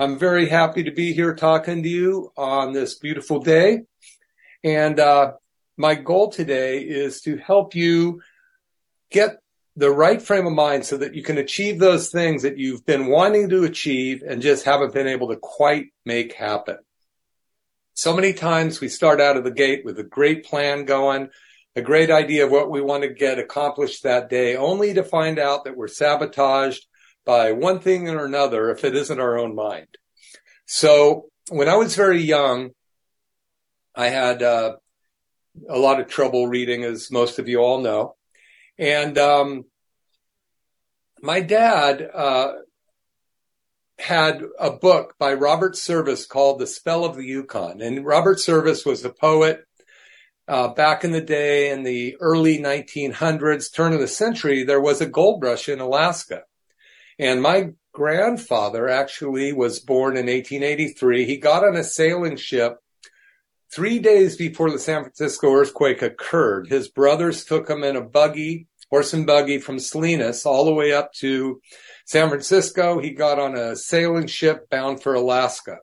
I'm very happy to be here talking to you on this beautiful day. And uh, my goal today is to help you get the right frame of mind so that you can achieve those things that you've been wanting to achieve and just haven't been able to quite make happen. So many times we start out of the gate with a great plan going, a great idea of what we want to get accomplished that day, only to find out that we're sabotaged by one thing or another if it isn't our own mind. So when I was very young, I had uh, a lot of trouble reading, as most of you all know. And um, my dad uh, had a book by Robert Service called The Spell of the Yukon. And Robert Service was a poet uh, back in the day in the early 1900s, turn of the century, there was a gold rush in Alaska. And my grandfather actually was born in 1883. He got on a sailing ship three days before the San Francisco earthquake occurred. His brothers took him in a buggy, horse and buggy from Salinas all the way up to San Francisco. He got on a sailing ship bound for Alaska.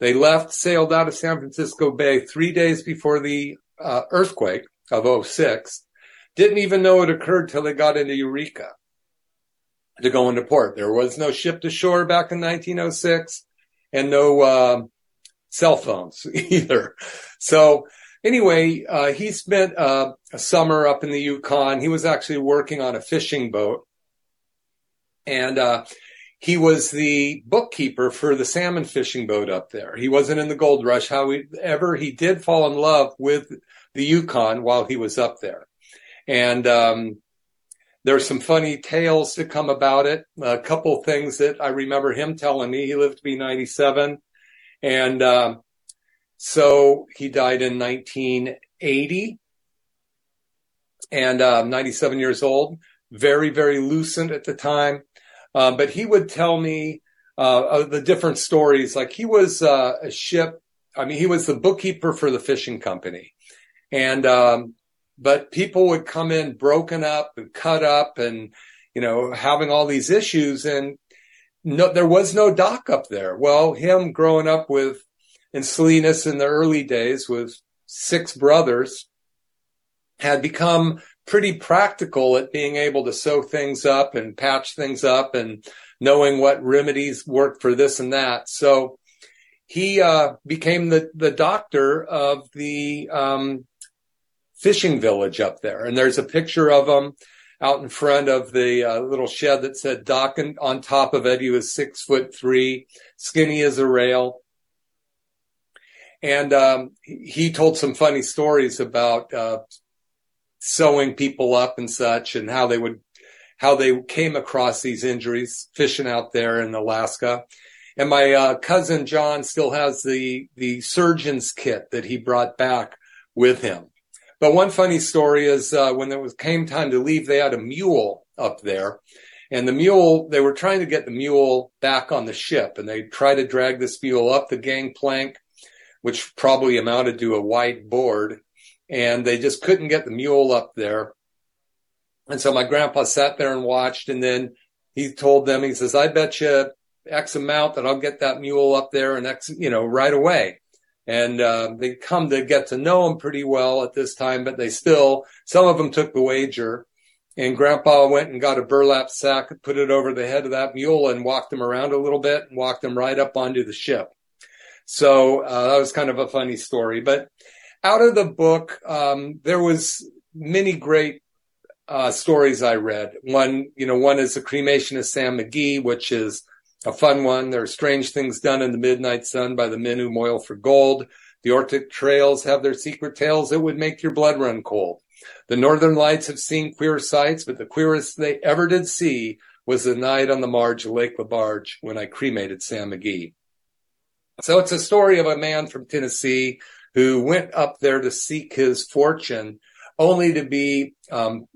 They left, sailed out of San Francisco Bay three days before the uh, earthquake of 06. Didn't even know it occurred till they got into Eureka to go into port. There was no ship to shore back in 1906 and no uh, cell phones either. So anyway, uh, he spent uh, a summer up in the Yukon. He was actually working on a fishing boat and uh, he was the bookkeeper for the salmon fishing boat up there. He wasn't in the gold rush. However, he did fall in love with the Yukon while he was up there. And um, there's some funny tales to come about it. A couple things that I remember him telling me. He lived to be 97. And um, so he died in 1980 and uh, 97 years old. Very, very lucent at the time. Uh, but he would tell me uh, the different stories. Like he was uh, a ship. I mean, he was the bookkeeper for the fishing company. And um, but people would come in broken up and cut up and, you know, having all these issues and no, there was no doc up there. Well, him growing up with in Salinas in the early days with six brothers had become pretty practical at being able to sew things up and patch things up and knowing what remedies work for this and that. So he uh, became the the doctor of the um, fishing village up there. And there's a picture of him out in front of the uh, little shed that said Doc and on top of it. He was six foot three, skinny as a rail. And um, he told some funny stories about uh, sewing people up and such and how they would how they came across these injuries fishing out there in Alaska. And my uh, cousin John still has the the surgeon's kit that he brought back with him. But one funny story is uh, when it was came time to leave, they had a mule up there, and the mule they were trying to get the mule back on the ship, and they tried to drag this mule up the gangplank, which probably amounted to a white board, and they just couldn't get the mule up there. And so my grandpa sat there and watched, and then he told them, he says, "I bet you X amount that I'll get that mule up there and X, you know, right away." and uh, they come to get to know him pretty well at this time, but they still, some of them took the wager. And grandpa went and got a burlap sack, put it over the head of that mule and walked him around a little bit and walked him right up onto the ship. So uh, that was kind of a funny story. But out of the book, um, there was many great uh, stories I read. One, you know, one is the cremation of Sam McGee, which is a fun one. There are strange things done in the midnight sun by the men who moil for gold. The Arctic trails have their secret tales that would make your blood run cold. The Northern Lights have seen queer sights, but the queerest they ever did see was the night on the marge of Lake LeBarge when I cremated Sam McGee. So it's a story of a man from Tennessee who went up there to seek his fortune only to be um,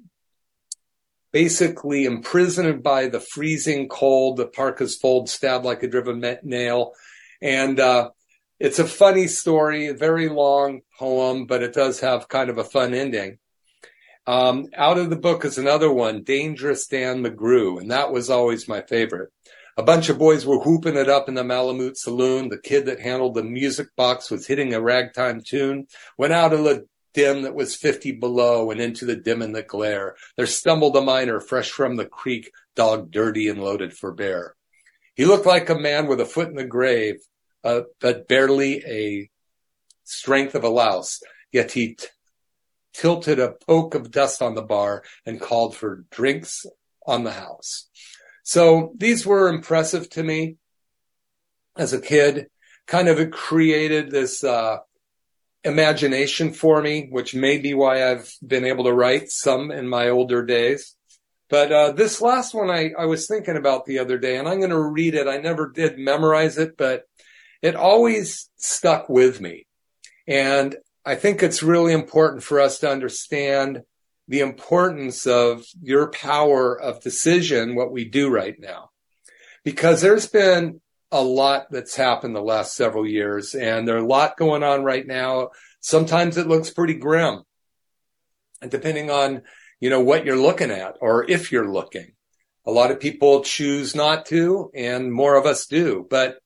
basically imprisoned by the freezing cold, the parka's fold stabbed like a driven nail. And uh, it's a funny story, a very long poem, but it does have kind of a fun ending. Um, out of the book is another one, Dangerous Dan McGrew, and that was always my favorite. A bunch of boys were whooping it up in the Malamute saloon. The kid that handled the music box was hitting a ragtime tune. Went out of the dim that was 50 below and into the dim and the glare. There stumbled a miner fresh from the creek, dog dirty and loaded for bear. He looked like a man with a foot in the grave, uh, but barely a strength of a louse. Yet he t- tilted a poke of dust on the bar and called for drinks on the house. So these were impressive to me as a kid. Kind of created this uh, imagination for me, which may be why I've been able to write some in my older days. But uh, this last one I, I was thinking about the other day, and I'm going to read it. I never did memorize it, but it always stuck with me. And I think it's really important for us to understand the importance of your power of decision, what we do right now. Because there's been a lot that's happened the last several years and there's a lot going on right now. Sometimes it looks pretty grim. And depending on, you know, what you're looking at or if you're looking. A lot of people choose not to and more of us do. But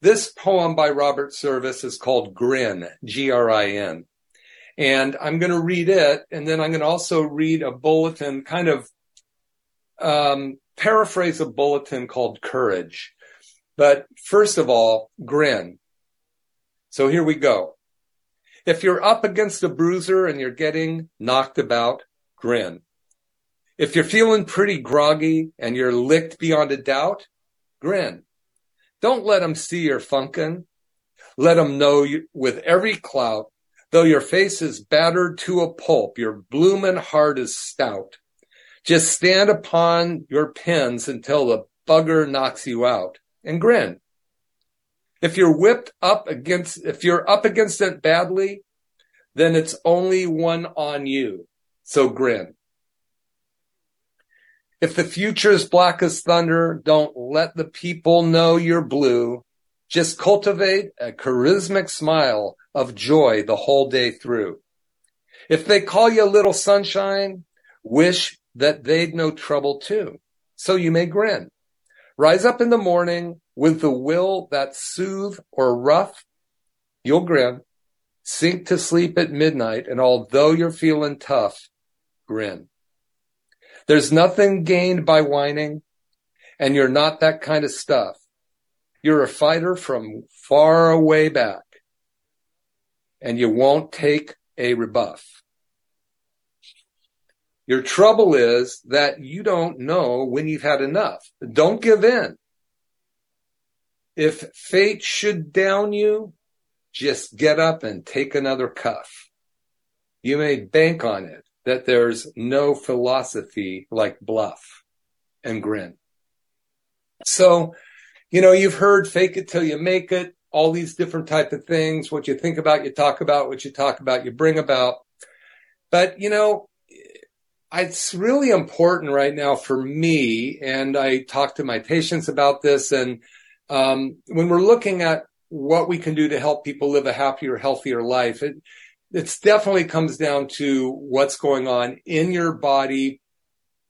this poem by Robert Service is called Grin, G-R-I-N. And I'm going to read it. And then I'm going to also read a bulletin, kind of um, paraphrase a bulletin called Courage. But first of all, grin. So here we go. If you're up against a bruiser and you're getting knocked about, grin. If you're feeling pretty groggy and you're licked beyond a doubt, grin. Don't let them see you're funkin'. Let them know you, with every clout Though your face is battered to a pulp, your bloomin' heart is stout. Just stand upon your pins until the bugger knocks you out and grin. If you're whipped up against, if you're up against it badly, then it's only one on you. So grin. If the future is black as thunder, don't let the people know you're blue. Just cultivate a charismatic smile of joy the whole day through. If they call you a little sunshine, wish that they'd no trouble too. So you may grin. Rise up in the morning with the will that soothe or rough. You'll grin. Sink to sleep at midnight. And although you're feeling tough, grin. There's nothing gained by whining and you're not that kind of stuff. You're a fighter from far away back and you won't take a rebuff. Your trouble is that you don't know when you've had enough. Don't give in. If fate should down you, just get up and take another cuff. You may bank on it that there's no philosophy like bluff and grin. So you know, you've heard fake it till you make it, all these different type of things. What you think about, you talk about, what you talk about, you bring about. But, you know, it's really important right now for me. And I talk to my patients about this. And, um, when we're looking at what we can do to help people live a happier, healthier life, it, it definitely comes down to what's going on in your body.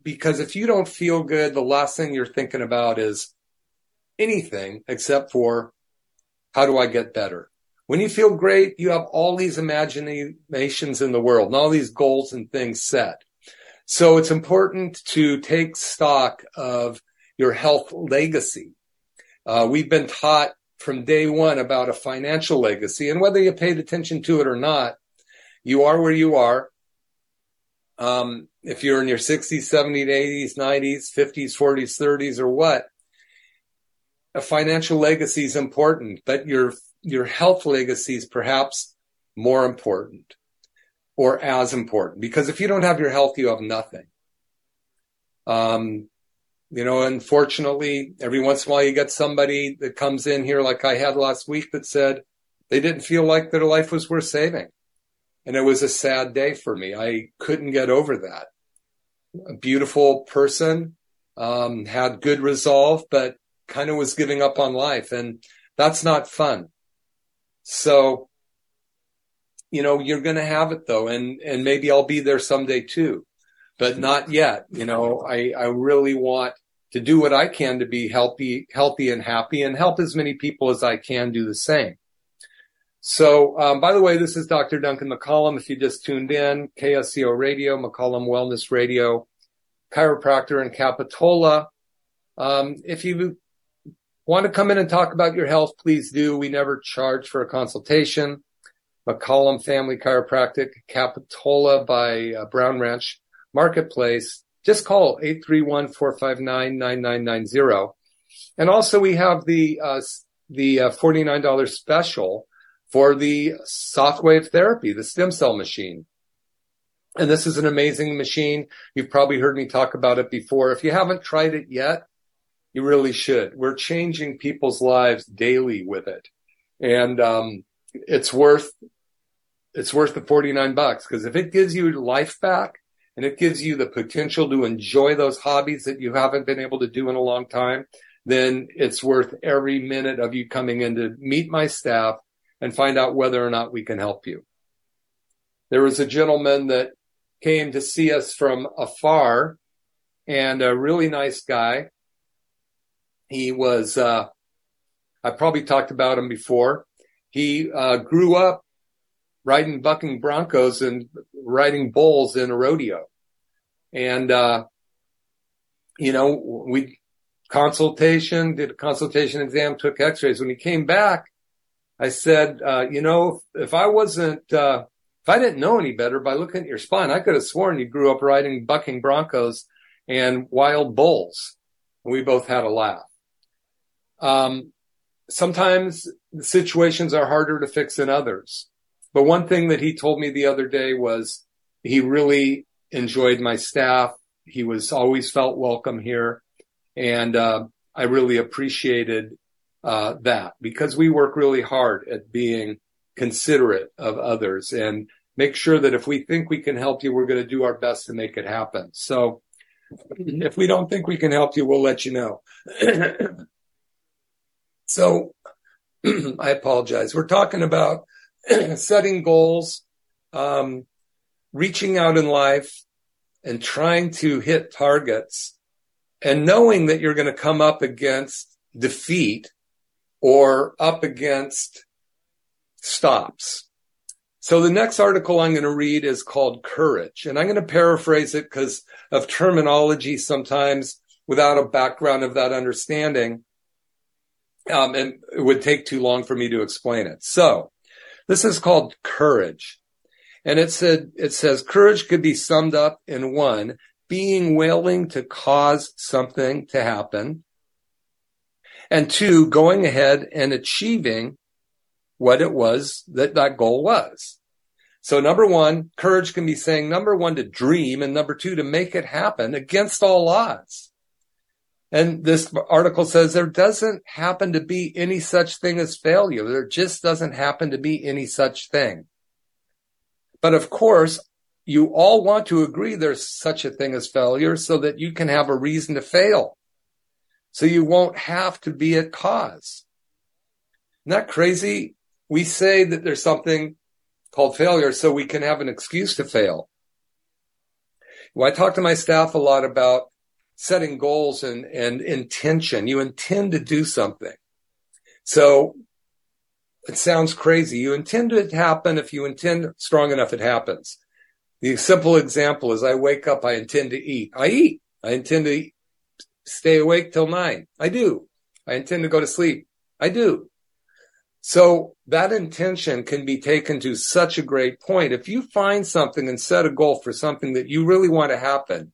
Because if you don't feel good, the last thing you're thinking about is, anything except for how do I get better? When you feel great, you have all these imaginations in the world and all these goals and things set. So it's important to take stock of your health legacy. Uh, we've been taught from day one about a financial legacy and whether you paid attention to it or not, you are where you are. Um, if you're in your 60s, 70s, 80s, 90s, 50s, 40s, 30s, or what, a financial legacy is important, but your your health legacy is perhaps more important or as important because if you don't have your health, you have nothing. Um, you know, unfortunately, every once in a while you get somebody that comes in here like I had last week that said they didn't feel like their life was worth saving. And it was a sad day for me. I couldn't get over that. A beautiful person, um, had good resolve, but kind of was giving up on life. And that's not fun. So, you know, you're going to have it though. And, and maybe I'll be there someday too, but not yet. You know, I, I really want to do what I can to be healthy, healthy and happy and help as many people as I can do the same. So, um, by the way, this is Dr. Duncan McCollum. If you just tuned in, KSCO Radio, McCollum Wellness Radio, chiropractor in Capitola. Um, if you want to come in and talk about your health, please do. We never charge for a consultation. McCollum Family Chiropractic, Capitola by uh, Brown Ranch Marketplace. Just call 831-459-9990. And also we have the, uh, the uh, $49 special for the Softwave therapy, the stem cell machine. And this is an amazing machine. You've probably heard me talk about it before. If you haven't tried it yet, you really should. We're changing people's lives daily with it. And, um, it's worth, it's worth the 49 bucks because if it gives you life back and it gives you the potential to enjoy those hobbies that you haven't been able to do in a long time, then it's worth every minute of you coming in to meet my staff and find out whether or not we can help you. There was a gentleman that came to see us from afar and a really nice guy. He was, uh, I probably talked about him before. He, uh, grew up riding bucking broncos and riding bulls in a rodeo. And, uh, you know, we consultation, did a consultation exam, took x-rays. When he came back, I said, uh, you know, if I wasn't, uh, if I didn't know any better by looking at your spine, I could have sworn you grew up riding bucking broncos and wild bulls. And we both had a laugh. Um, sometimes situations are harder to fix than others. But one thing that he told me the other day was he really enjoyed my staff. He was always felt welcome here. And, uh, I really appreciated uh, that because we work really hard at being considerate of others and make sure that if we think we can help you, we're going to do our best to make it happen. So if we don't think we can help you, we'll let you know. so I apologize. We're talking about setting goals, um, reaching out in life and trying to hit targets and knowing that you're going to come up against defeat or up against stops. So the next article I'm going to read is called Courage. And I'm going to paraphrase it because of terminology sometimes without a background of that understanding. Um, and it would take too long for me to explain it. So this is called courage. And it said, it says courage could be summed up in one, being willing to cause something to happen and two, going ahead and achieving what it was that that goal was. So number one, courage can be saying number one to dream and number two to make it happen against all odds. And this article says there doesn't happen to be any such thing as failure. There just doesn't happen to be any such thing. But of course, you all want to agree there's such a thing as failure so that you can have a reason to fail. So you won't have to be a cause. Isn't that crazy? We say that there's something called failure so we can have an excuse to fail. Well, I talk to my staff a lot about setting goals and, and intention. You intend to do something. So it sounds crazy. You intend it to happen. If you intend strong enough, it happens. The simple example is I wake up, I intend to eat. I eat. I intend to stay awake till nine. I do. I intend to go to sleep. I do. So that intention can be taken to such a great point. If you find something and set a goal for something that you really want to happen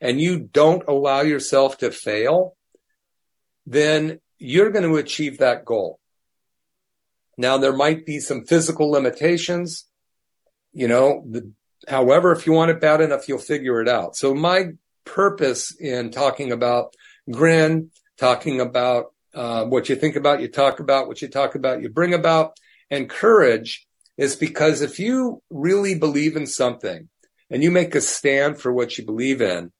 and you don't allow yourself to fail, then you're going to achieve that goal. Now there might be some physical limitations, you know, the, however, if you want it bad enough, you'll figure it out. So my purpose in talking about grin, talking about uh, what you think about, you talk about, what you talk about, you bring about, and courage is because if you really believe in something and you make a stand for what you believe in,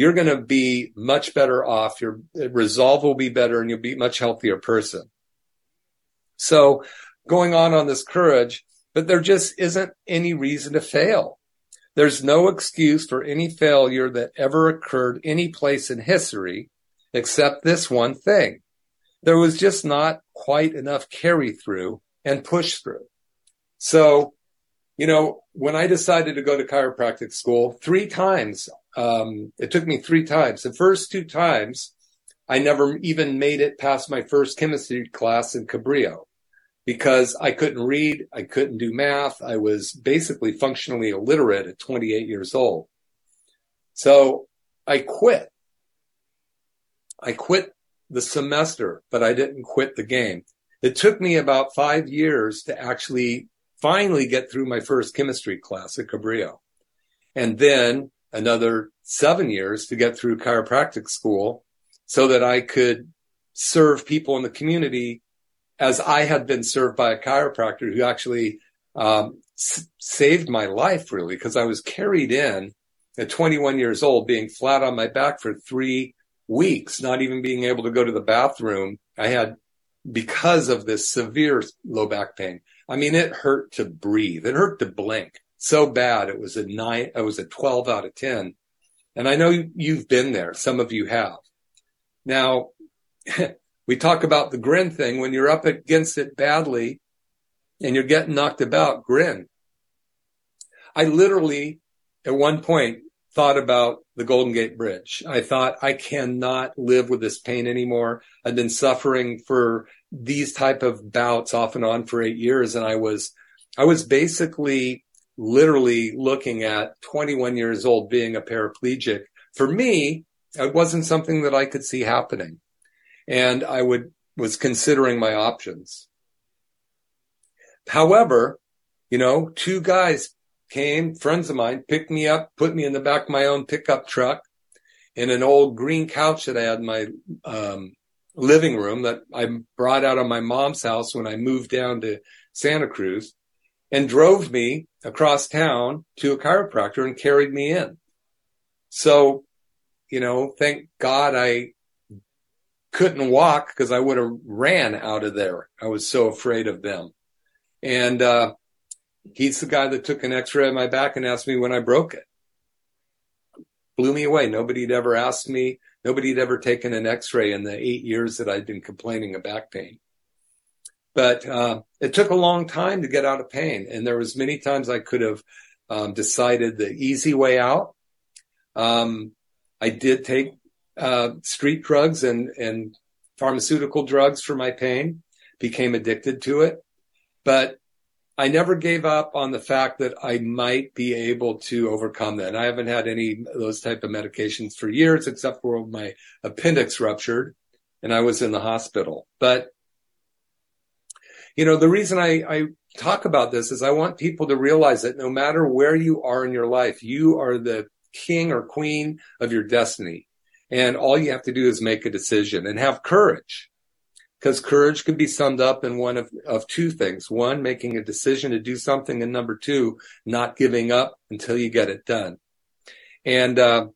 you're going to be much better off. Your resolve will be better and you'll be much healthier person. So going on on this courage, but there just isn't any reason to fail. There's no excuse for any failure that ever occurred any place in history except this one thing. There was just not quite enough carry through and push through. So, you know, when I decided to go to chiropractic school three times, um, it took me three times. The first two times, I never even made it past my first chemistry class in Cabrillo because I couldn't read. I couldn't do math. I was basically functionally illiterate at 28 years old. So I quit. I quit the semester, but I didn't quit the game. It took me about five years to actually finally get through my first chemistry class at Cabrillo. And then another seven years to get through chiropractic school so that I could serve people in the community as I had been served by a chiropractor who actually um, s- saved my life really because I was carried in at 21 years old being flat on my back for three weeks, not even being able to go to the bathroom. I had because of this severe low back pain. I mean, it hurt to breathe. It hurt to blink so bad. It was a nine, it was a 12 out of 10. And I know you've been there. Some of you have. Now, we talk about the grin thing. When you're up against it badly and you're getting knocked about, grin. I literally at one point thought about the Golden Gate Bridge. I thought I cannot live with this pain anymore. I've been suffering for these type of bouts off and on for eight years. And I was, I was basically literally looking at 21 years old being a paraplegic. For me, it wasn't something that I could see happening. And I would, was considering my options. However, you know, two guys came, friends of mine, picked me up, put me in the back of my own pickup truck in an old green couch that I had in my um, living room that I brought out of my mom's house when I moved down to Santa Cruz and drove me across town to a chiropractor and carried me in. So, you know, thank God I couldn't walk because I would have ran out of there. I was so afraid of them. And, uh, he's the guy that took an x-ray of my back and asked me when I broke it. Blew me away. Nobody had ever asked me. Nobody had ever taken an x-ray in the eight years that I'd been complaining of back pain. But, uh, it took a long time to get out of pain. And there was many times I could have, um, decided the easy way out. Um, I did take, uh, street drugs and, and pharmaceutical drugs for my pain, became addicted to it. But I never gave up on the fact that I might be able to overcome that. And I haven't had any of those type of medications for years, except for my appendix ruptured and I was in the hospital. But, you know, the reason I, I talk about this is I want people to realize that no matter where you are in your life, you are the king or queen of your destiny. And all you have to do is make a decision and have courage because courage can be summed up in one of, of two things. One, making a decision to do something. And number two, not giving up until you get it done. And, uh,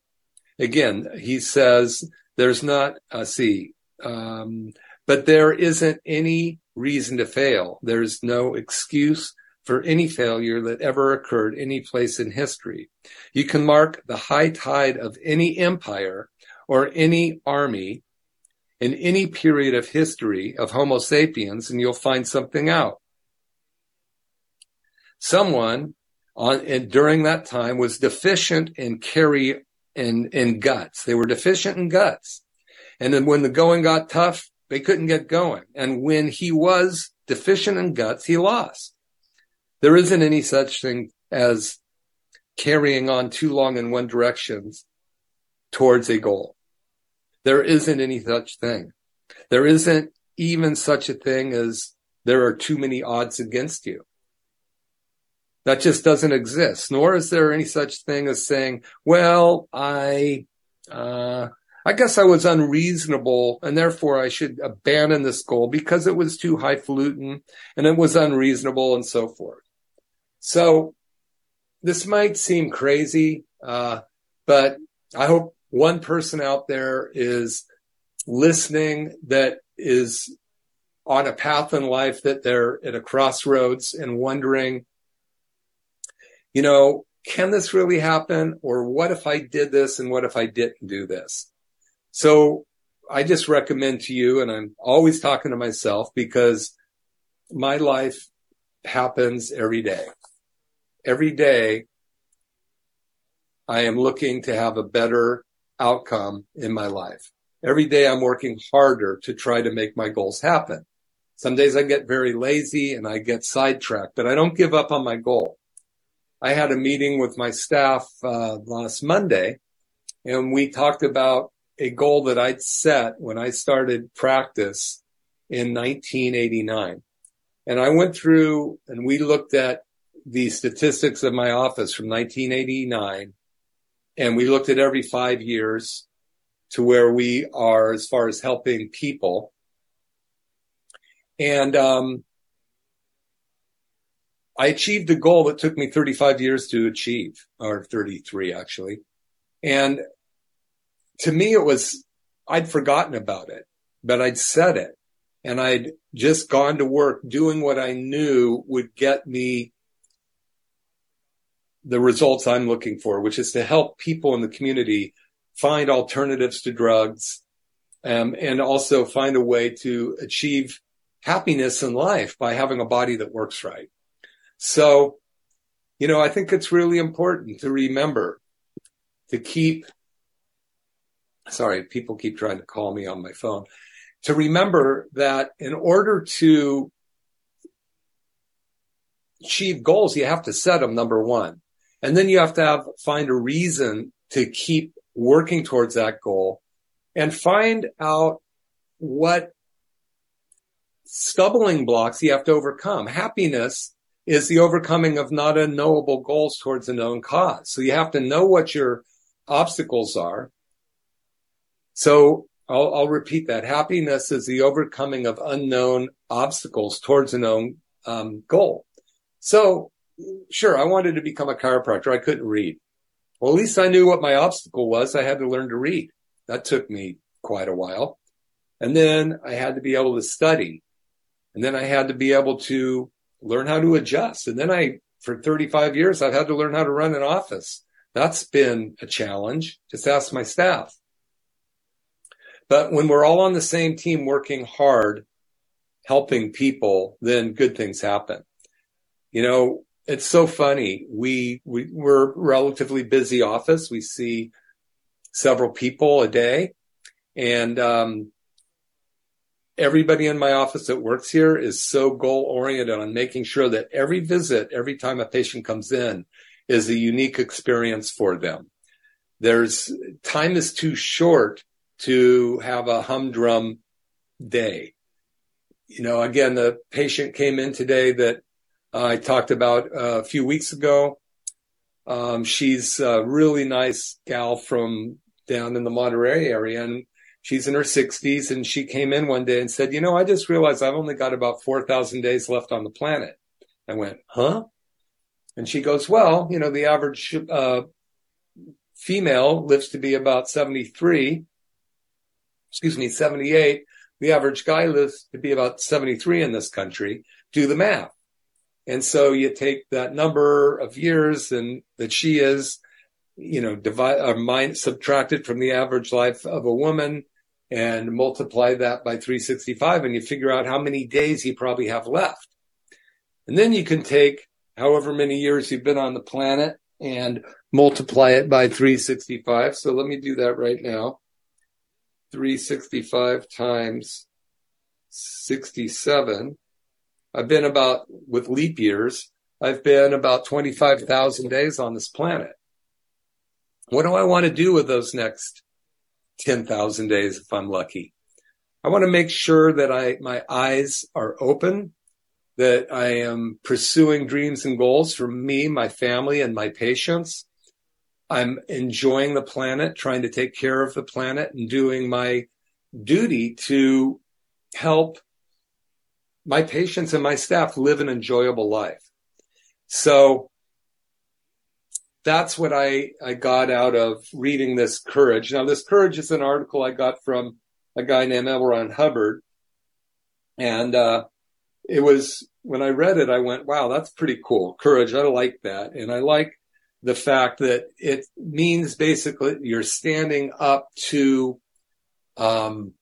again, he says there's not, uh, see, um, but there isn't any reason to fail. There's no excuse for any failure that ever occurred any place in history. You can mark the high tide of any empire or any army in any period of history of Homo sapiens and you'll find something out. Someone on, during that time was deficient in carry in, in guts. They were deficient in guts. And then when the going got tough, they couldn't get going. And when he was deficient in guts, he lost. There isn't any such thing as carrying on too long in one direction towards a goal. There isn't any such thing. There isn't even such a thing as there are too many odds against you. That just doesn't exist. Nor is there any such thing as saying, well, I, uh, I guess I was unreasonable and therefore I should abandon this goal because it was too highfalutin and it was unreasonable and so forth. So this might seem crazy, uh, but I hope one person out there is listening that is on a path in life that they're at a crossroads and wondering, you know, can this really happen? Or what if I did this and what if I didn't do this? So I just recommend to you, and I'm always talking to myself because my life happens every day. Every day, I am looking to have a better outcome in my life. Every day I'm working harder to try to make my goals happen. Some days I get very lazy and I get sidetracked, but I don't give up on my goal. I had a meeting with my staff uh, last Monday and we talked about a goal that I'd set when I started practice in 1989. And I went through and we looked at the statistics of my office from 1989 and we looked at every five years to where we are as far as helping people. And, um, I achieved a goal that took me 35 years to achieve, or 33 actually. And to me, it was, I'd forgotten about it, but I'd said it and I'd just gone to work doing what I knew would get me the results I'm looking for, which is to help people in the community find alternatives to drugs um, and also find a way to achieve happiness in life by having a body that works right. So, you know, I think it's really important to remember to keep sorry, people keep trying to call me on my phone, to remember that in order to achieve goals, you have to set them, number one. And then you have to have, find a reason to keep working towards that goal and find out what stumbling blocks you have to overcome. Happiness is the overcoming of not unknowable goals towards a known cause. So you have to know what your obstacles are. So I'll, I'll, repeat that. Happiness is the overcoming of unknown obstacles towards a known um, goal. So sure, I wanted to become a chiropractor. I couldn't read. Well, at least I knew what my obstacle was. I had to learn to read. That took me quite a while. And then I had to be able to study. And then I had to be able to learn how to adjust. And then I, for 35 years, I've had to learn how to run an office. That's been a challenge. Just ask my staff. But when we're all on the same team working hard, helping people, then good things happen. You know, it's so funny. We, we, we're relatively busy office. We see several people a day and, um, everybody in my office that works here is so goal oriented on making sure that every visit, every time a patient comes in is a unique experience for them. There's time is too short to have a humdrum day. You know, again, the patient came in today that I talked about a few weeks ago. Um, she's a really nice gal from down in the Monterey area and she's in her sixties and she came in one day and said, you know, I just realized I've only got about 4,000 days left on the planet. I went, huh? And she goes, well, you know, the average, uh, female lives to be about 73 excuse me, 78. The average guy lives to be about 73 in this country. Do the math. And so you take that number of years and that she is, you know, divide or mind subtracted from the average life of a woman and multiply that by 365 and you figure out how many days you probably have left. And then you can take however many years you've been on the planet and multiply it by 365. So let me do that right now. 365 times 67. I've been about, with leap years, I've been about 25,000 days on this planet. What do I want to do with those next 10,000 days if I'm lucky? I want to make sure that I, my eyes are open that I am pursuing dreams and goals for me, my family, and my patients. I'm enjoying the planet, trying to take care of the planet and doing my duty to help my patients and my staff live an enjoyable life. So that's what I, I got out of reading this courage. Now, this courage is an article I got from a guy named L. Ron Hubbard. And, uh, it was when I read it, I went, wow, that's pretty cool. Courage. I like that. And I like the fact that it means basically you're standing up to, um,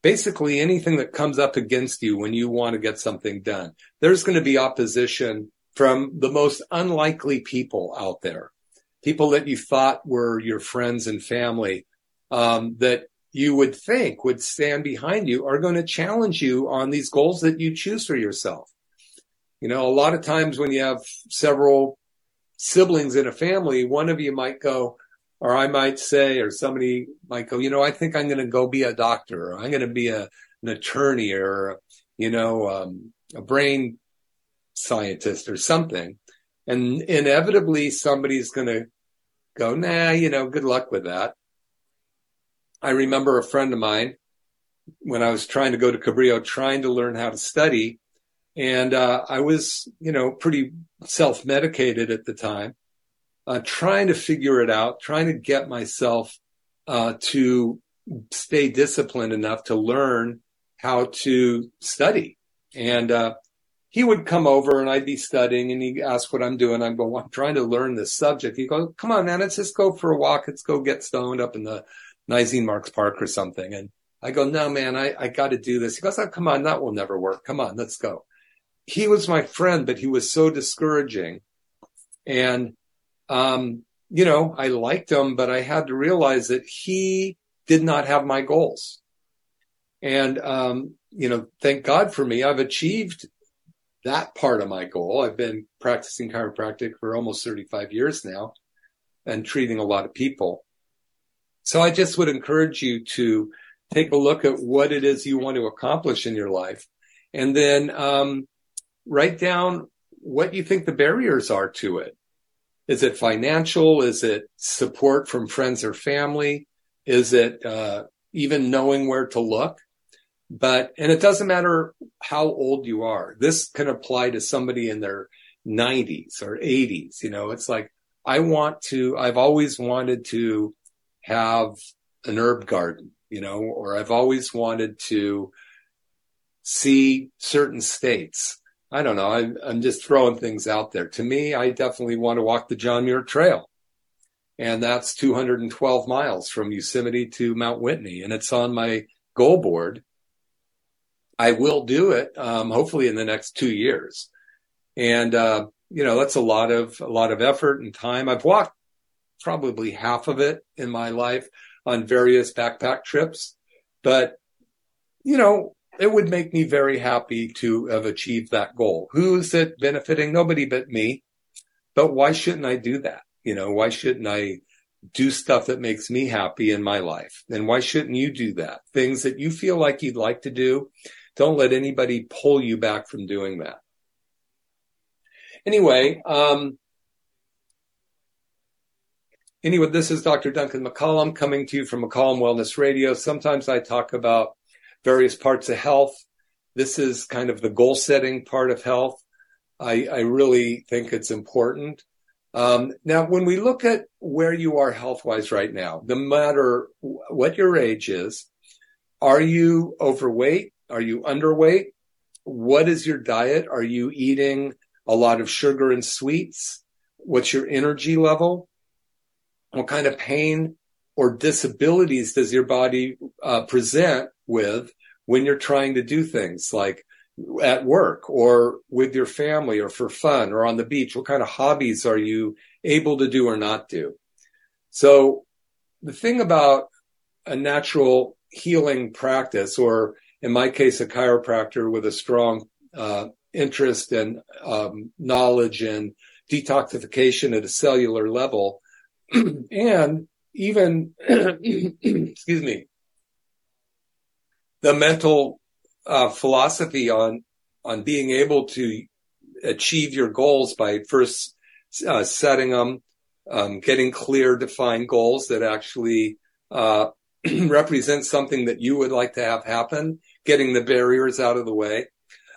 basically anything that comes up against you when you want to get something done. There's going to be opposition from the most unlikely people out there, people that you thought were your friends and family, um, that you would think would stand behind you are going to challenge you on these goals that you choose for yourself. You know, a lot of times when you have several siblings in a family, one of you might go, or I might say, or somebody might go, you know, I think I'm going to go be a doctor, or I'm going to be a, an attorney, or you know, um, a brain scientist or something. And inevitably somebody's going to go, nah, you know, good luck with that. I remember a friend of mine when I was trying to go to Cabrillo, trying to learn how to study. And uh, I was, you know, pretty self medicated at the time, uh, trying to figure it out, trying to get myself uh, to stay disciplined enough to learn how to study. And uh, he would come over and I'd be studying and he'd ask what I'm doing. I'm going, I'm trying to learn this subject. He goes, come on, man, let's just go for a walk. Let's go get stoned up in the Nisene Marks Park or something. And I go, no, man, I, I got to do this. He goes, oh, come on, that will never work. Come on, let's go. He was my friend, but he was so discouraging. And, um, you know, I liked him, but I had to realize that he did not have my goals. And, um, you know, thank God for me. I've achieved that part of my goal. I've been practicing chiropractic for almost 35 years now and treating a lot of people. So I just would encourage you to take a look at what it is you want to accomplish in your life and then um, write down what you think the barriers are to it. Is it financial? Is it support from friends or family? Is it uh, even knowing where to look? But, and it doesn't matter how old you are. This can apply to somebody in their 90s or 80s. You know, it's like, I want to, I've always wanted to have an herb garden, you know, or I've always wanted to see certain states. I don't know. I, am just throwing things out there. To me, I definitely want to walk the John Muir Trail. And that's 212 miles from Yosemite to Mount Whitney. And it's on my goal board. I will do it, um, hopefully in the next two years. And, uh, you know, that's a lot of, a lot of effort and time. I've walked probably half of it in my life on various backpack trips, but, you know, it would make me very happy to have achieved that goal. Who's it benefiting? Nobody but me. But why shouldn't I do that? You know, why shouldn't I do stuff that makes me happy in my life? And why shouldn't you do that? Things that you feel like you'd like to do don't let anybody pull you back from doing that. Anyway, um, anyway, this is Dr. Duncan McCollum coming to you from McCollum Wellness Radio. Sometimes I talk about various parts of health. This is kind of the goal setting part of health. I, I really think it's important. Um, now, when we look at where you are health wise right now, no matter what your age is, are you overweight? Are you underweight? What is your diet? Are you eating a lot of sugar and sweets? What's your energy level? What kind of pain or disabilities does your body uh, present with when you're trying to do things like at work or with your family or for fun or on the beach? What kind of hobbies are you able to do or not do? So the thing about a natural healing practice or in my case, a chiropractor with a strong uh, interest and um, knowledge in detoxification at a cellular level, and even, excuse me, the mental uh, philosophy on on being able to achieve your goals by first uh, setting them, um, getting clear, defined goals that actually uh, represent something that you would like to have happen, getting the barriers out of the way,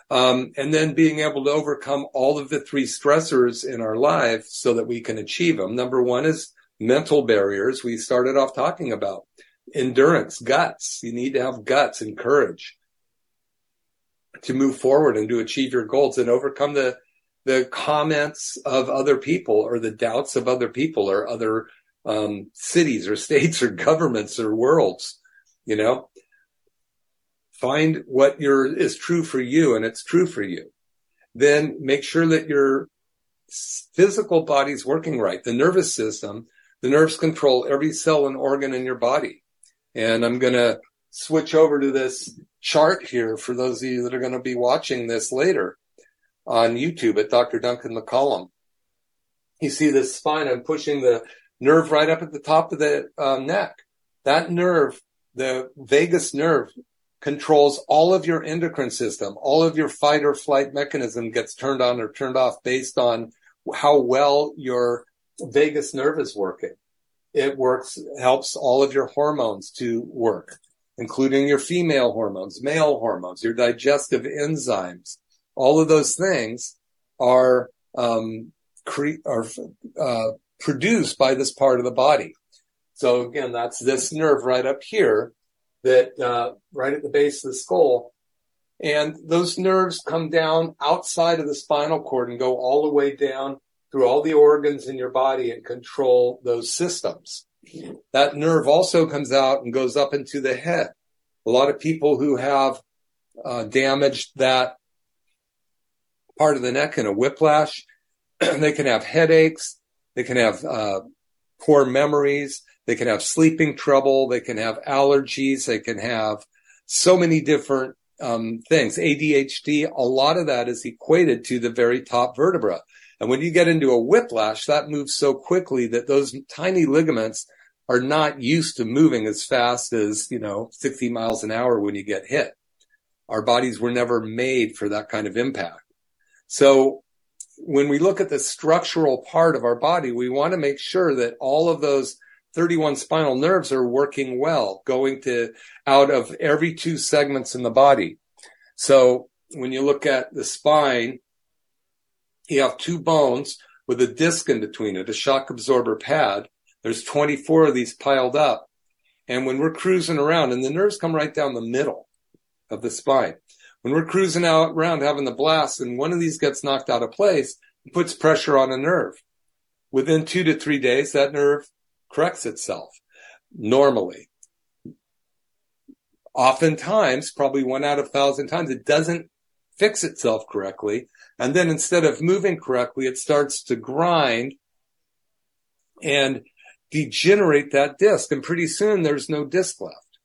um, and then being able to overcome all of the three stressors in our life so that we can achieve them. Number one is mental barriers. We started off talking about endurance, guts. You need to have guts and courage to move forward and to achieve your goals and overcome the the comments of other people or the doubts of other people or other um, cities or states or governments or worlds. You know, find what your is true for you and it's true for you. Then make sure that your physical body's working right. The nervous system, the nerves control every cell and organ in your body. And I'm going to switch over to this chart here for those of you that are going to be watching this later on YouTube at Dr. Duncan McCollum. You see this spine, I'm pushing the nerve right up at the top of the uh, neck. That nerve, the vagus nerve, controls all of your endocrine system. All of your fight or flight mechanism gets turned on or turned off based on how well your vagus nerve is working. It works, helps all of your hormones to work, including your female hormones, male hormones, your digestive enzymes. All of those things are, um, cre- are, uh, produced by this part of the body. So again, that's this nerve right up here that, uh, right at the base of the skull. And those nerves come down outside of the spinal cord and go all the way down through all the organs in your body and control those systems. That nerve also comes out and goes up into the head. A lot of people who have uh, damaged that part of the neck in a whiplash, they can have headaches, they can have uh, poor memories, they can have sleeping trouble, they can have allergies, they can have so many different um, things. ADHD, a lot of that is equated to the very top vertebra. And when you get into a whiplash, that moves so quickly that those tiny ligaments are not used to moving as fast as, you know, 60 miles an hour when you get hit. Our bodies were never made for that kind of impact. So when we look at the structural part of our body, we want to make sure that all of those 31 spinal nerves are working well, going to out of every two segments in the body. So when you look at the spine, you have two bones with a disc in between it, a shock absorber pad. There's 24 of these piled up. And when we're cruising around, and the nerves come right down the middle of the spine. When we're cruising out around having the blast and one of these gets knocked out of place, it puts pressure on a nerve. Within two to three days, that nerve corrects itself normally. Oftentimes, probably one out of thousand times, it doesn't fix itself correctly. And then instead of moving correctly, it starts to grind and degenerate that disc. And pretty soon there's no disc left.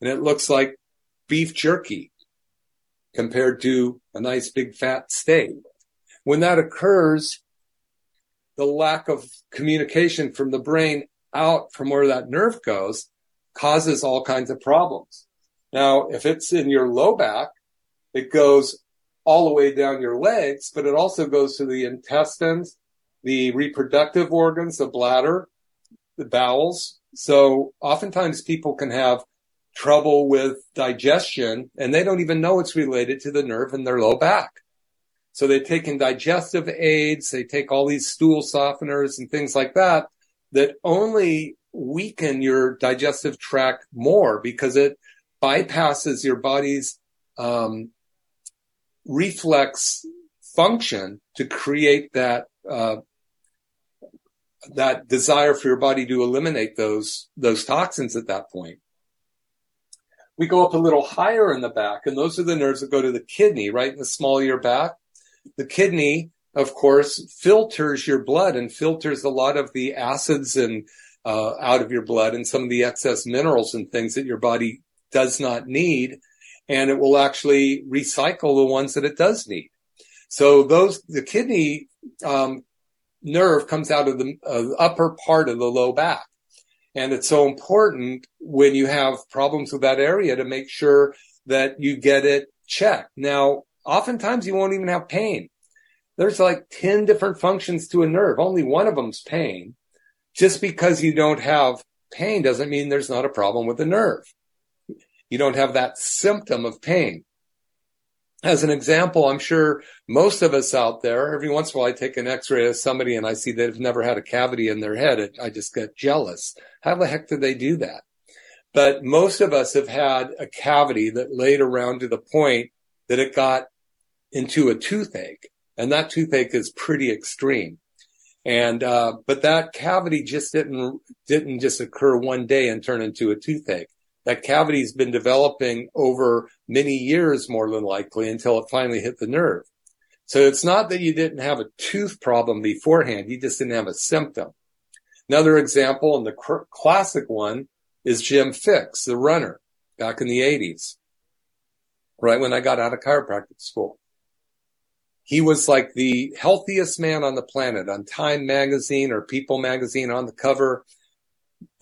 And it looks like beef jerky compared to a nice big fat steak. When that occurs, the lack of communication from the brain out from where that nerve goes causes all kinds of problems. Now, if it's in your low back, it goes all the way down your legs, but it also goes to the intestines, the reproductive organs, the bladder, the bowels. So oftentimes people can have trouble with digestion and they don't even know it's related to the nerve in their low back. So they take in digestive aids, they take all these stool softeners and things like that that only weaken your digestive tract more because it bypasses your body's um, reflex function to create that uh, that desire for your body to eliminate those those toxins at that point. We go up a little higher in the back, and those are the nerves that go to the kidney, right in the small of your back. The kidney, of course, filters your blood and filters a lot of the acids and uh, out of your blood and some of the excess minerals and things that your body does not need and it will actually recycle the ones that it does need. So those, the kidney, um, nerve comes out of the uh, upper part of the low back. And it's so important when you have problems with that area to make sure that you get it checked. Now, oftentimes you won't even have pain. There's like 10 different functions to a nerve. Only one of them's pain. Just because you don't have pain doesn't mean there's not a problem with the nerve. You don't have that symptom of pain. As an example, I'm sure most of us out there, every once in a while I take an x-ray of somebody and I see they've never had a cavity in their head. I just get jealous. How the heck did they do that? But most of us have had a cavity that laid around to the point that it got into a toothache. And that toothache is pretty extreme. And, uh, but that cavity just didn't, didn't just occur one day and turn into a toothache. That cavity's been developing over many years, more than likely, until it finally hit the nerve. So it's not that you didn't have a tooth problem beforehand. You just didn't have a symptom. Another example, and the cr- classic one, is Jim Fixx, the runner back in the 80s, right when I got out of chiropractic school. He was like the healthiest man on the planet on Time magazine or People magazine on the cover.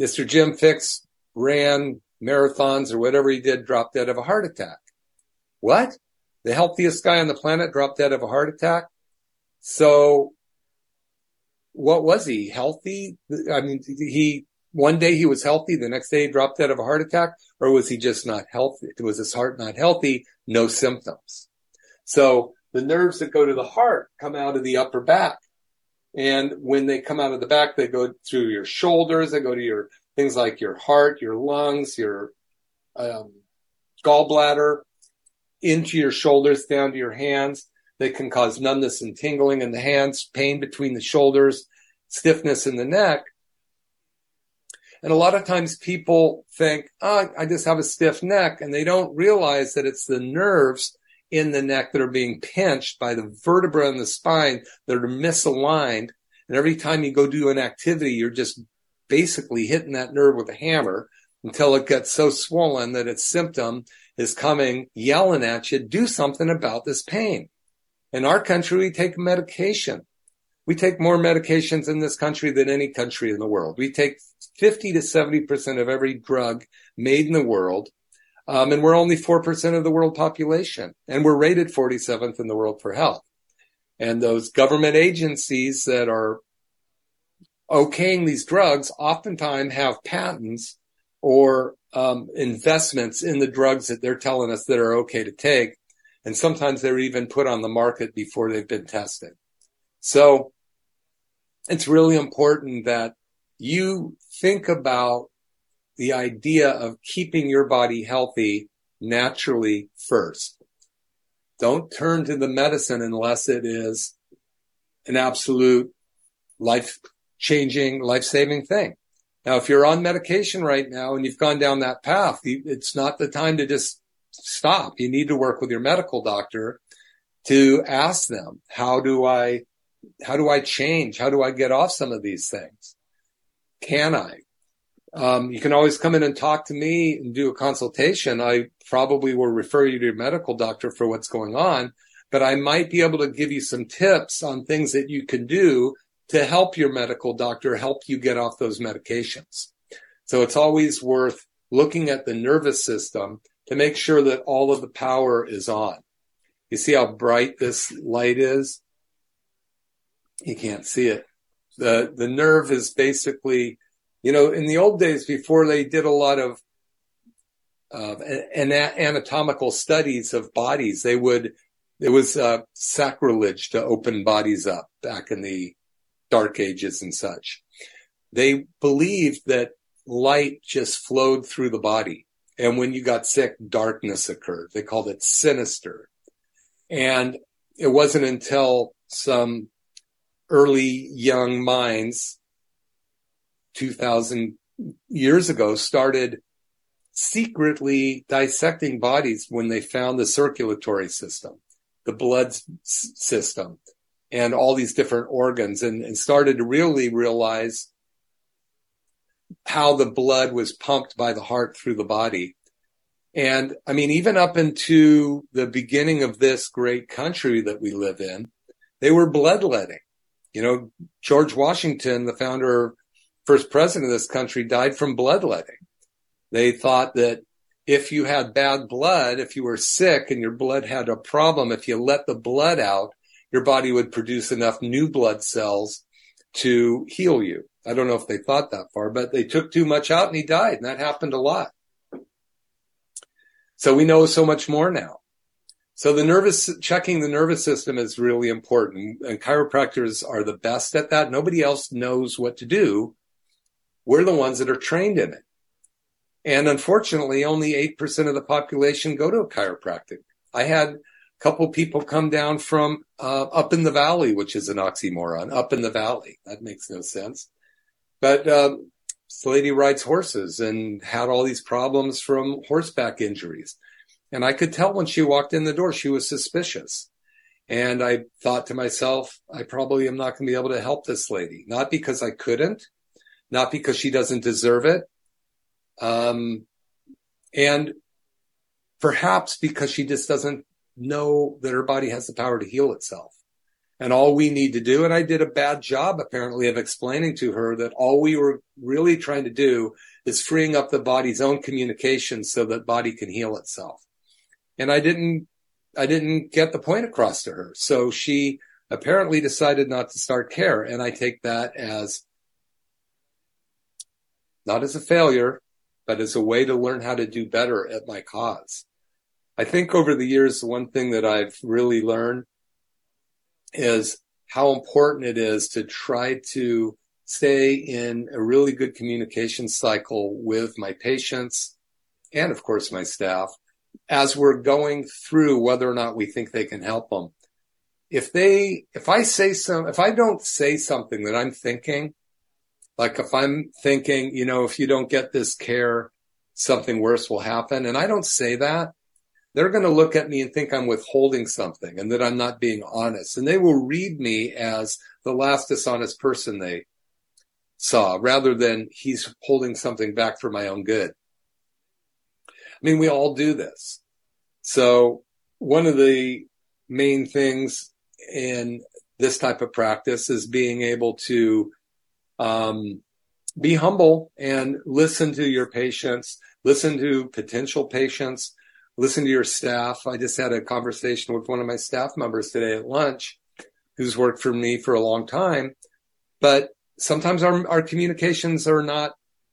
Mr. Jim Fixx ran marathons or whatever he did, dropped dead of a heart attack. What? The healthiest guy on the planet dropped dead of a heart attack? So what was he? Healthy? I mean, he, one day he was healthy, the next day he dropped dead of a heart attack, or was he just not healthy? Was his heart not healthy? No symptoms. So the nerves that go to the heart come out of the upper back. And when they come out of the back, they go through your shoulders, they go to your things like your heart, your lungs, your um, gallbladder, into your shoulders, down to your hands. They can cause numbness and tingling in the hands, pain between the shoulders, stiffness in the neck. And a lot of times people think, oh, I just have a stiff neck. And they don't realize that it's the nerves in the neck that are being pinched by the vertebra in the spine that are misaligned. And every time you go do an activity, you're just basically hitting that nerve with a hammer until it gets so swollen that its symptom is coming yelling at you, do something about this pain. In our country, we take medication. We take more medications in this country than any country in the world. We take 50 to 70% of every drug made in the world. Um, and we're only 4% of the world population and we're rated 47th in the world for health. And those government agencies that are okaying these drugs oftentimes have patents or um, investments in the drugs that they're telling us that are okay to take. And sometimes they're even put on the market before they've been tested. So it's really important that you think about the idea of keeping your body healthy naturally first. Don't turn to the medicine unless it is an absolute life changing, life saving thing. Now, if you're on medication right now and you've gone down that path, it's not the time to just stop. You need to work with your medical doctor to ask them, how do I, how do I change? How do I get off some of these things? Can I? Um, you can always come in and talk to me and do a consultation. I probably will refer you to your medical doctor for what's going on, but I might be able to give you some tips on things that you can do to help your medical doctor help you get off those medications. So it's always worth looking at the nervous system to make sure that all of the power is on. You see how bright this light is? You can't see it. The, the nerve is basically, you know, in the old days before they did a lot of uh, an anatomical studies of bodies, they would, it was uh, sacrilege to open bodies up back in the dark ages and such. They believed that light just flowed through the body. And when you got sick, darkness occurred. They called it sinister. And it wasn't until some early young minds 2000 years ago started secretly dissecting bodies when they found the circulatory system, the blood system, and all these different organs and, and started to really realize how the blood was pumped by the heart through the body. And I mean, even up into the beginning of this great country that we live in, they were bloodletting. You know, George Washington, the founder, first president of this country, died from bloodletting. They thought that if you had bad blood, if you were sick and your blood had a problem, if you let the blood out, your body would produce enough new blood cells to heal you. I don't know if they thought that far, but they took too much out and he died. And that happened a lot. So we know so much more now. So the nervous, checking the nervous system is really important and chiropractors are the best at that. Nobody else knows what to do. We're the ones that are trained in it. And unfortunately, only 8% of the population go to a chiropractic. I had couple people come down from uh, up in the valley, which is an oxymoron, up in the valley. That makes no sense. But uh, this lady rides horses and had all these problems from horseback injuries. And I could tell when she walked in the door, she was suspicious. And I thought to myself, I probably am not going to be able to help this lady, not because I couldn't, not because she doesn't deserve it. Um, and perhaps because she just doesn't know that her body has the power to heal itself. And all we need to do, and I did a bad job apparently of explaining to her that all we were really trying to do is freeing up the body's own communication so that body can heal itself. And I didn't, I didn't get the point across to her. So she apparently decided not to start care. And I take that as not as a failure, but as a way to learn how to do better at my cause. I think over the years, the one thing that I've really learned is how important it is to try to stay in a really good communication cycle with my patients and of course my staff as we're going through whether or not we think they can help them. If they, if I say some, if I don't say something that I'm thinking, like if I'm thinking, you know, if you don't get this care, something worse will happen. And I don't say that. They're going to look at me and think I'm withholding something and that I'm not being honest. And they will read me as the last dishonest person they saw rather than he's holding something back for my own good. I mean, we all do this. So one of the main things in this type of practice is being able to um, be humble and listen to your patients, listen to potential patients, listen to your staff. I just had a conversation with one of my staff members today at lunch who's worked for me for a long time, but sometimes our, our communications are not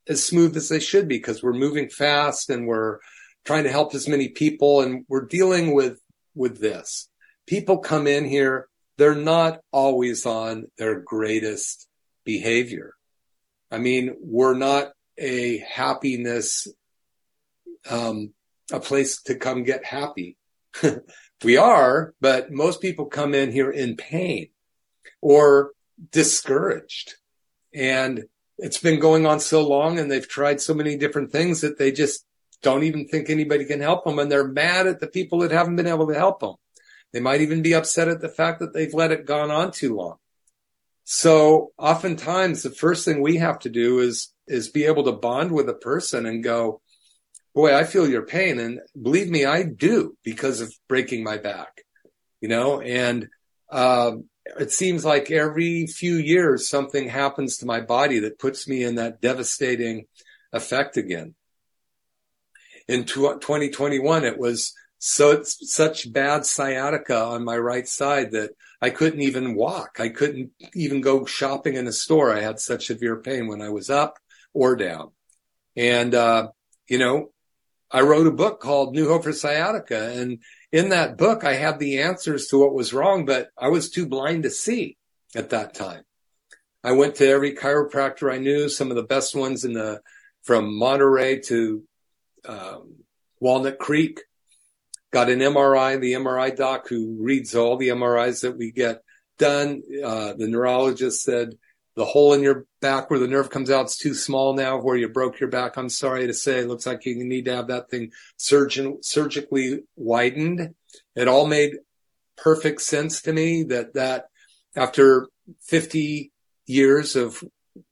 as smooth as they should be because we're moving fast and we're trying to help as many people and we're dealing with, with this. People come in here. They're not always on their greatest behavior. I mean, we're not a happiness, um, a place to come get happy. we are, but most people come in here in pain or discouraged. And it's been going on so long and they've tried so many different things that they just don't even think anybody can help them and they're mad at the people that haven't been able to help them. They might even be upset at the fact that they've let it gone on too long. So oftentimes the first thing we have to do is, is be able to bond with a person and go, boy, I feel your pain. And believe me, I do because of breaking my back, you know, and, um, it seems like every few years something happens to my body that puts me in that devastating effect again in 2021, it was so such bad sciatica on my right side that I couldn't even walk. I couldn't even go shopping in a store. I had such severe pain when I was up or down. And, uh, you know, I wrote a book called New Hope for Sciatica. And in that book, I had the answers to what was wrong, but I was too blind to see at that time. I went to every chiropractor I knew, some of the best ones in the, from Monterey to um, Walnut Creek. Got an MRI, the MRI doc who reads all the MRIs that we get done. Uh, the neurologist said the hole in your back where the nerve comes out is too small now where you broke your back. I'm sorry to say, it looks like you need to have that thing surgeon, surgically widened. It all made perfect sense to me that that after 50 years of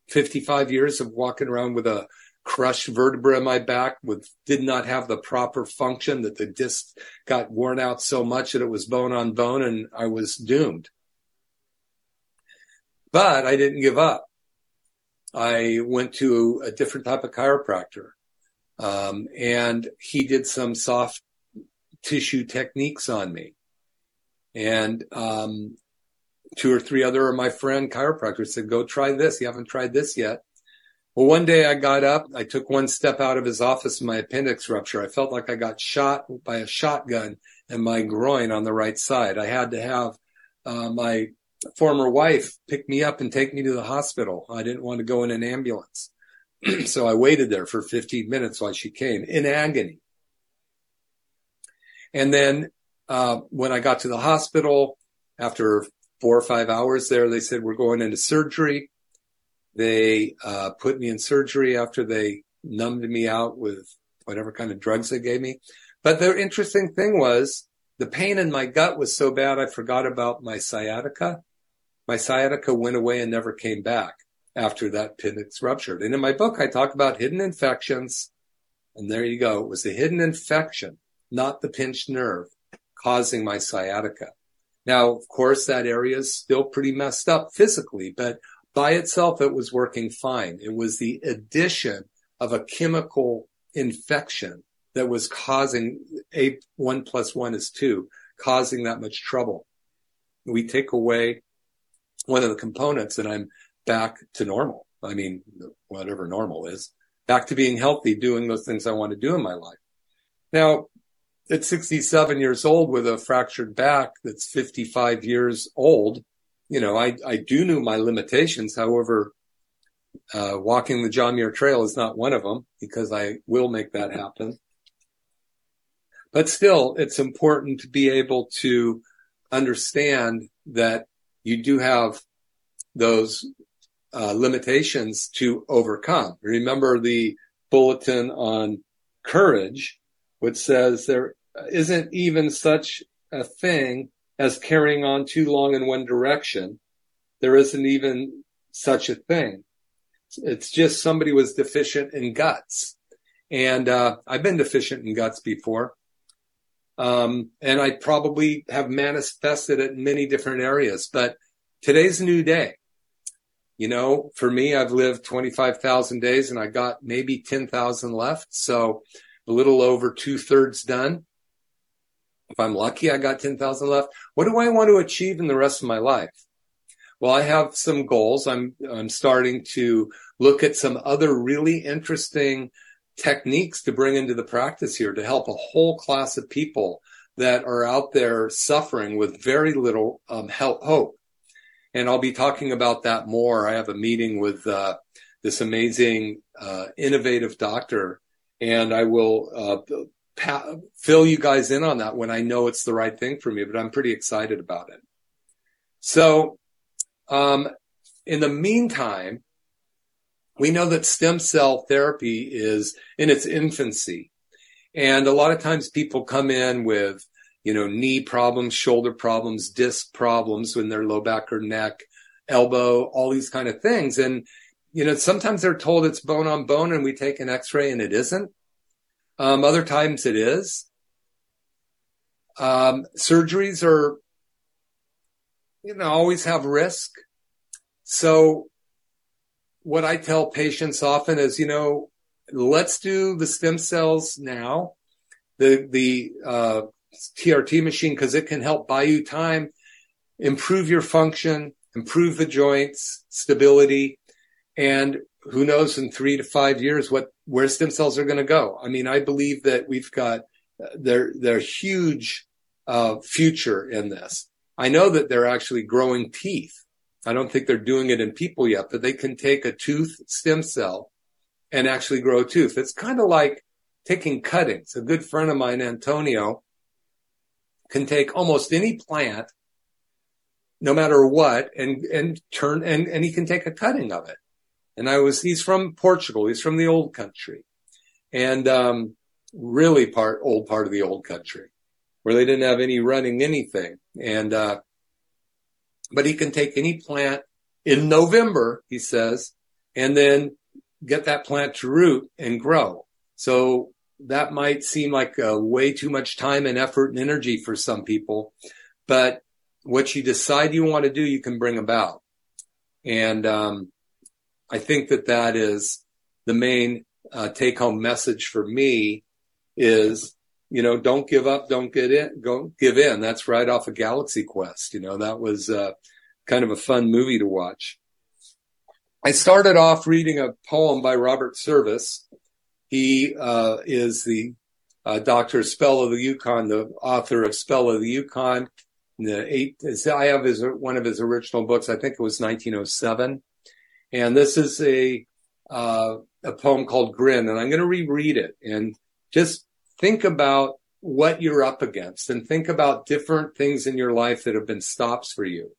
55 years of walking around with a crushed vertebra in my back with did not have the proper function that the disc got worn out so much that it was bone on bone and I was doomed. But I didn't give up. I went to a different type of chiropractor Um, and he did some soft tissue techniques on me. And, um, two or three other of my friend chiropractors said, go try this. You haven't tried this yet. Well, one day I got up, I took one step out of his office, and my appendix rupture. I felt like I got shot by a shotgun in my groin on the right side. I had to have uh, my former wife pick me up and take me to the hospital. I didn't want to go in an ambulance. so I waited there for 15 minutes while she came in agony. And then uh, when I got to the hospital, after four or five hours there, they said, we're going into surgery. They uh, put me in surgery after they numbed me out with whatever kind of drugs they gave me. But the interesting thing was the pain in my gut was so bad I forgot about my sciatica. My sciatica went away and never came back after that appendix ruptured. And in my book, I talk about hidden infections. And there you go. It was the hidden infection, not the pinched nerve causing my sciatica. Now, of course, that area is still pretty messed up physically, but by itself, it was working fine. It was the addition of a chemical infection that was causing a one plus one is two, causing that much trouble. We take away one of the components and I'm back to normal. I mean, whatever normal is, back to being healthy, doing those things I want to do in my life. Now, at 67 years old with a fractured back that's 55 years old, you know, I, I do know my limitations. However, uh, walking the John Muir Trail is not one of them because I will make that happen. But still, it's important to be able to understand that you do have those uh, limitations to overcome. Remember the bulletin on courage, which says there isn't even such a thing as carrying on too long in one direction. There isn't even such a thing. It's just somebody was deficient in guts. And uh, I've been deficient in guts before. Um, and I probably have manifested it in many different areas, but today's a new day. You know, for me, I've lived 25,000 days and I got maybe 10,000 left. So a little over two thirds done. If I'm lucky, I got 10,000 left. What do I want to achieve in the rest of my life? Well, I have some goals. I'm, I'm starting to look at some other really interesting techniques to bring into the practice here to help a whole class of people that are out there suffering with very little um, help, hope. And I'll be talking about that more. I have a meeting with uh, this amazing, uh, innovative doctor, and I will uh, pa- fill you guys in on that when I know it's the right thing for me. But I'm pretty excited about it. So, um, in the meantime, we know that stem cell therapy is in its infancy. And a lot of times people come in with, you know, knee problems, shoulder problems, disc problems when they're low back or neck, elbow, all these kind of things. And, you know, sometimes they're told it's bone on bone and we take an x-ray and it isn't. Um, other times it is. Um, surgeries are, you know, always have risk. So what I tell patients often is, you know, let's do the stem cells now, the, the, uh, TRT machine, because it can help buy you time, improve your function, improve the joints, stability, and who knows in three to five years what, where stem cells are going to go. I mean, I believe that we've got their, their huge, uh, future in this. I know that they're actually growing teeth I don't think they're doing it in people yet, but they can take a tooth stem cell and actually grow a tooth. It's kind of like taking cuttings. A good friend of mine, Antonio, can take almost any plant, no matter what, and, and turn, and, and he can take a cutting of it. And I was, he's from Portugal. He's from the old country and, um, really part, old part of the old country where they didn't have any running anything. And, uh, but he can take any plant in November, he says, and then get that plant to root and grow. So that might seem like a way too much time and effort and energy for some people, but what you decide you want to do, you can bring about. And, um, I think that that is the main uh, take home message for me is, you know, don't give up, don't get in, go give in. That's right off of Galaxy Quest. You know, that was uh, kind of a fun movie to watch. I started off reading a poem by Robert Service. He uh, is the uh, Doctor Spell of the Yukon, the author of Spell of the Yukon. The eight, I have his one of his original books. I think it was 1907, and this is a uh, a poem called Grin, and I'm going to reread it and just think about what you're up against and think about different things in your life that have been stops for you.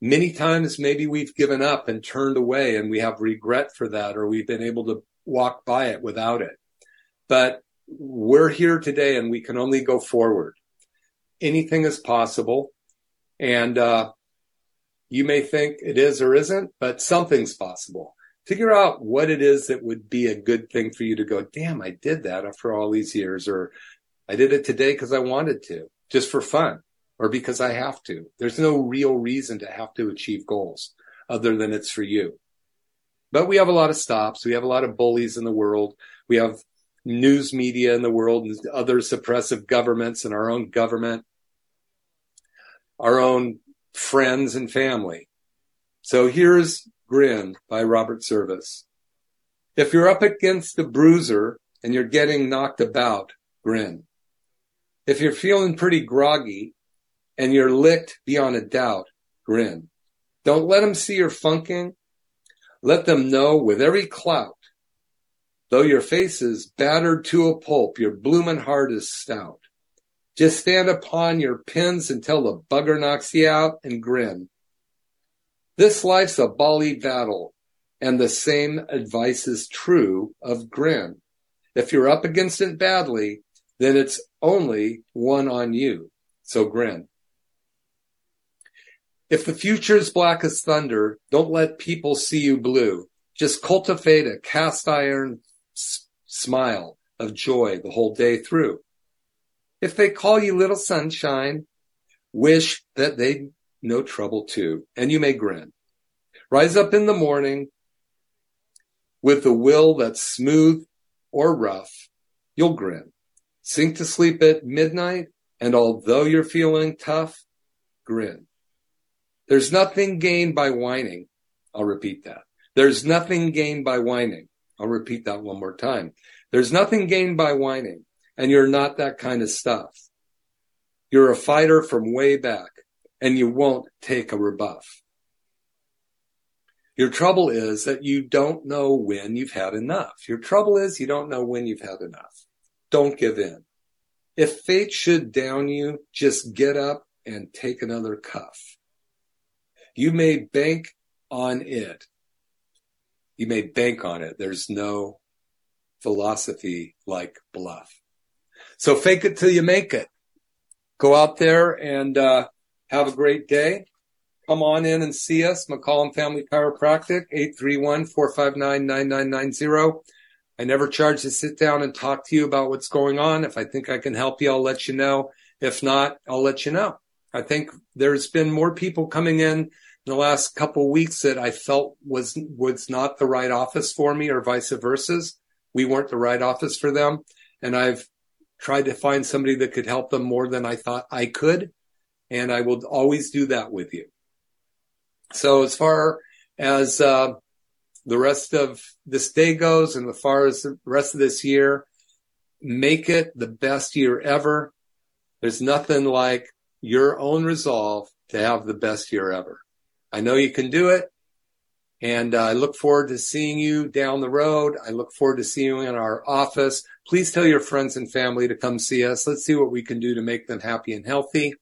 Many times, maybe we've given up and turned away and we have regret for that, or we've been able to walk by it without it. But we're here today and we can only go forward. Anything is possible. And, uh, you may think it is or isn't, but something's possible figure out what it is that would be a good thing for you to go, damn, I did that after all these years, or I did it today because I wanted to, just for fun, or because I have to. There's no real reason to have to achieve goals other than it's for you. But we have a lot of stops. We have a lot of bullies in the world. We have news media in the world and other suppressive governments and our own government, our own friends and family. So here's Grin by Robert Service. If you're up against a bruiser and you're getting knocked about, grin. If you're feeling pretty groggy and you're licked beyond a doubt, grin. Don't let them see your funking. Let them know with every clout. Though your face is battered to a pulp, your bloomin' heart is stout. Just stand upon your pins until the bugger knocks you out and grin. This life's a bally battle, and the same advice is true of grin. If you're up against it badly, then it's only one on you. So grin. If the future is black as thunder, don't let people see you blue. Just cultivate a cast iron s- smile of joy the whole day through. If they call you little sunshine, wish that they no trouble too, and you may grin. Rise up in the morning with a will that's smooth or rough, you'll grin. Sink to sleep at midnight, and although you're feeling tough, grin. There's nothing gained by whining. I'll repeat that. There's nothing gained by whining. I'll repeat that one more time. There's nothing gained by whining, and you're not that kind of stuff. You're a fighter from way back and you won't take a rebuff. Your trouble is that you don't know when you've had enough. Your trouble is you don't know when you've had enough. Don't give in. If fate should down you, just get up and take another cuff. You may bank on it. You may bank on it. There's no philosophy like bluff. So fake it till you make it. Go out there and, uh, have a great day. Come on in and see us, McCollum Family Chiropractic, 831-459-9990. I never charge to sit down and talk to you about what's going on. If I think I can help you, I'll let you know. If not, I'll let you know. I think there's been more people coming in in the last couple weeks that I felt was was not the right office for me or vice versa. We weren't the right office for them. And I've tried to find somebody that could help them more than I thought I could and I will always do that with you. So as far as uh, the rest of this day goes, and as far as the rest of this year, make it the best year ever. There's nothing like your own resolve to have the best year ever. I know you can do it. And uh, I look forward to seeing you down the road. I look forward to seeing you in our office. Please tell your friends and family to come see us. Let's see what we can do to make them happy and healthy.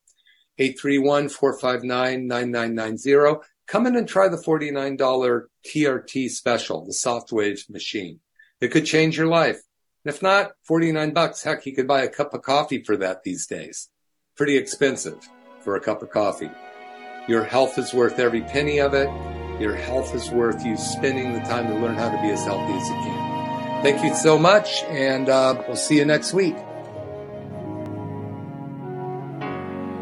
831-459-9990. Come in and try the $49 TRT special, the Softwave machine. It could change your life. And if not, 49 bucks, heck, you could buy a cup of coffee for that these days. Pretty expensive for a cup of coffee. Your health is worth every penny of it. Your health is worth you spending the time to learn how to be as healthy as you can. Thank you so much, and uh, we'll see you next week.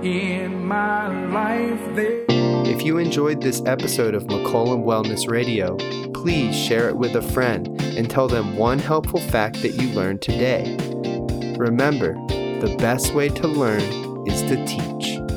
In my life there. If you enjoyed this episode of McCollum Wellness Radio, please share it with a friend and tell them one helpful fact that you learned today. Remember, the best way to learn is to teach.